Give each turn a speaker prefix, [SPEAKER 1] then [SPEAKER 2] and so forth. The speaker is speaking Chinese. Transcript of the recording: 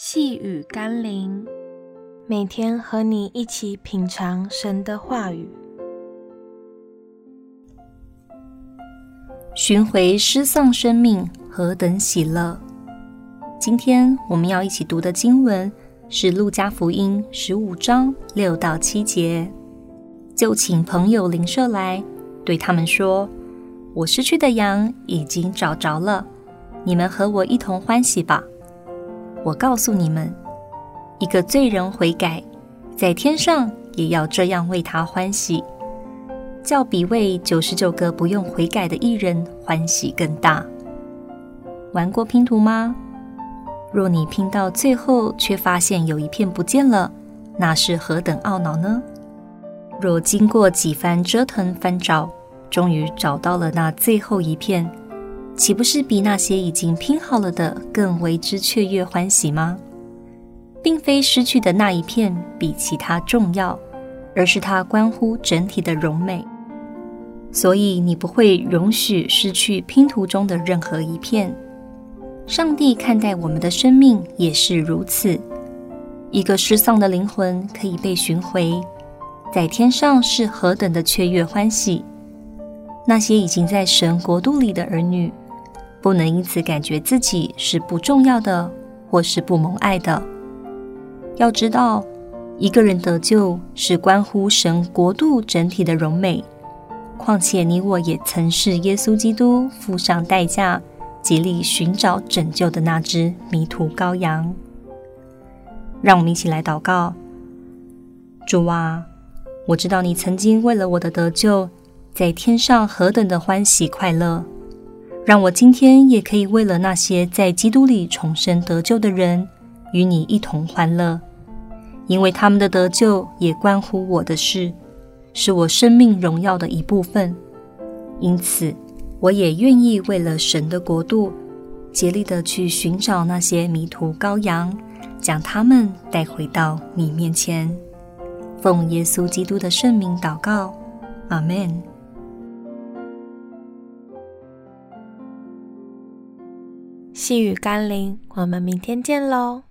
[SPEAKER 1] 细雨甘霖，每天和你一起品尝神的话语，
[SPEAKER 2] 寻回失丧生命，何等喜乐！今天我们要一起读的经文是《路加福音》十五章六到七节。就请朋友邻舍来，对他们说：“我失去的羊已经找着了，你们和我一同欢喜吧。”我告诉你们，一个罪人悔改，在天上也要这样为他欢喜，较比为九十九个不用悔改的艺人欢喜更大。玩过拼图吗？若你拼到最后却发现有一片不见了，那是何等懊恼呢？若经过几番折腾翻找，终于找到了那最后一片。岂不是比那些已经拼好了的更为之雀跃欢喜吗？并非失去的那一片比其他重要，而是它关乎整体的荣美。所以你不会容许失去拼图中的任何一片。上帝看待我们的生命也是如此。一个失丧的灵魂可以被寻回，在天上是何等的雀跃欢喜！那些已经在神国度里的儿女。不能因此感觉自己是不重要的，或是不蒙爱的。要知道，一个人得救是关乎神国度整体的荣美。况且你我也曾是耶稣基督付上代价，竭力寻找拯救的那只迷途羔羊。让我们一起来祷告：主啊，我知道你曾经为了我的得救，在天上何等的欢喜快乐。让我今天也可以为了那些在基督里重生得救的人，与你一同欢乐，因为他们的得救也关乎我的事，是我生命荣耀的一部分。因此，我也愿意为了神的国度，竭力地去寻找那些迷途羔羊，将他们带回到你面前。奉耶稣基督的圣名祷告，阿门。
[SPEAKER 1] 细雨甘霖，我们明天见喽。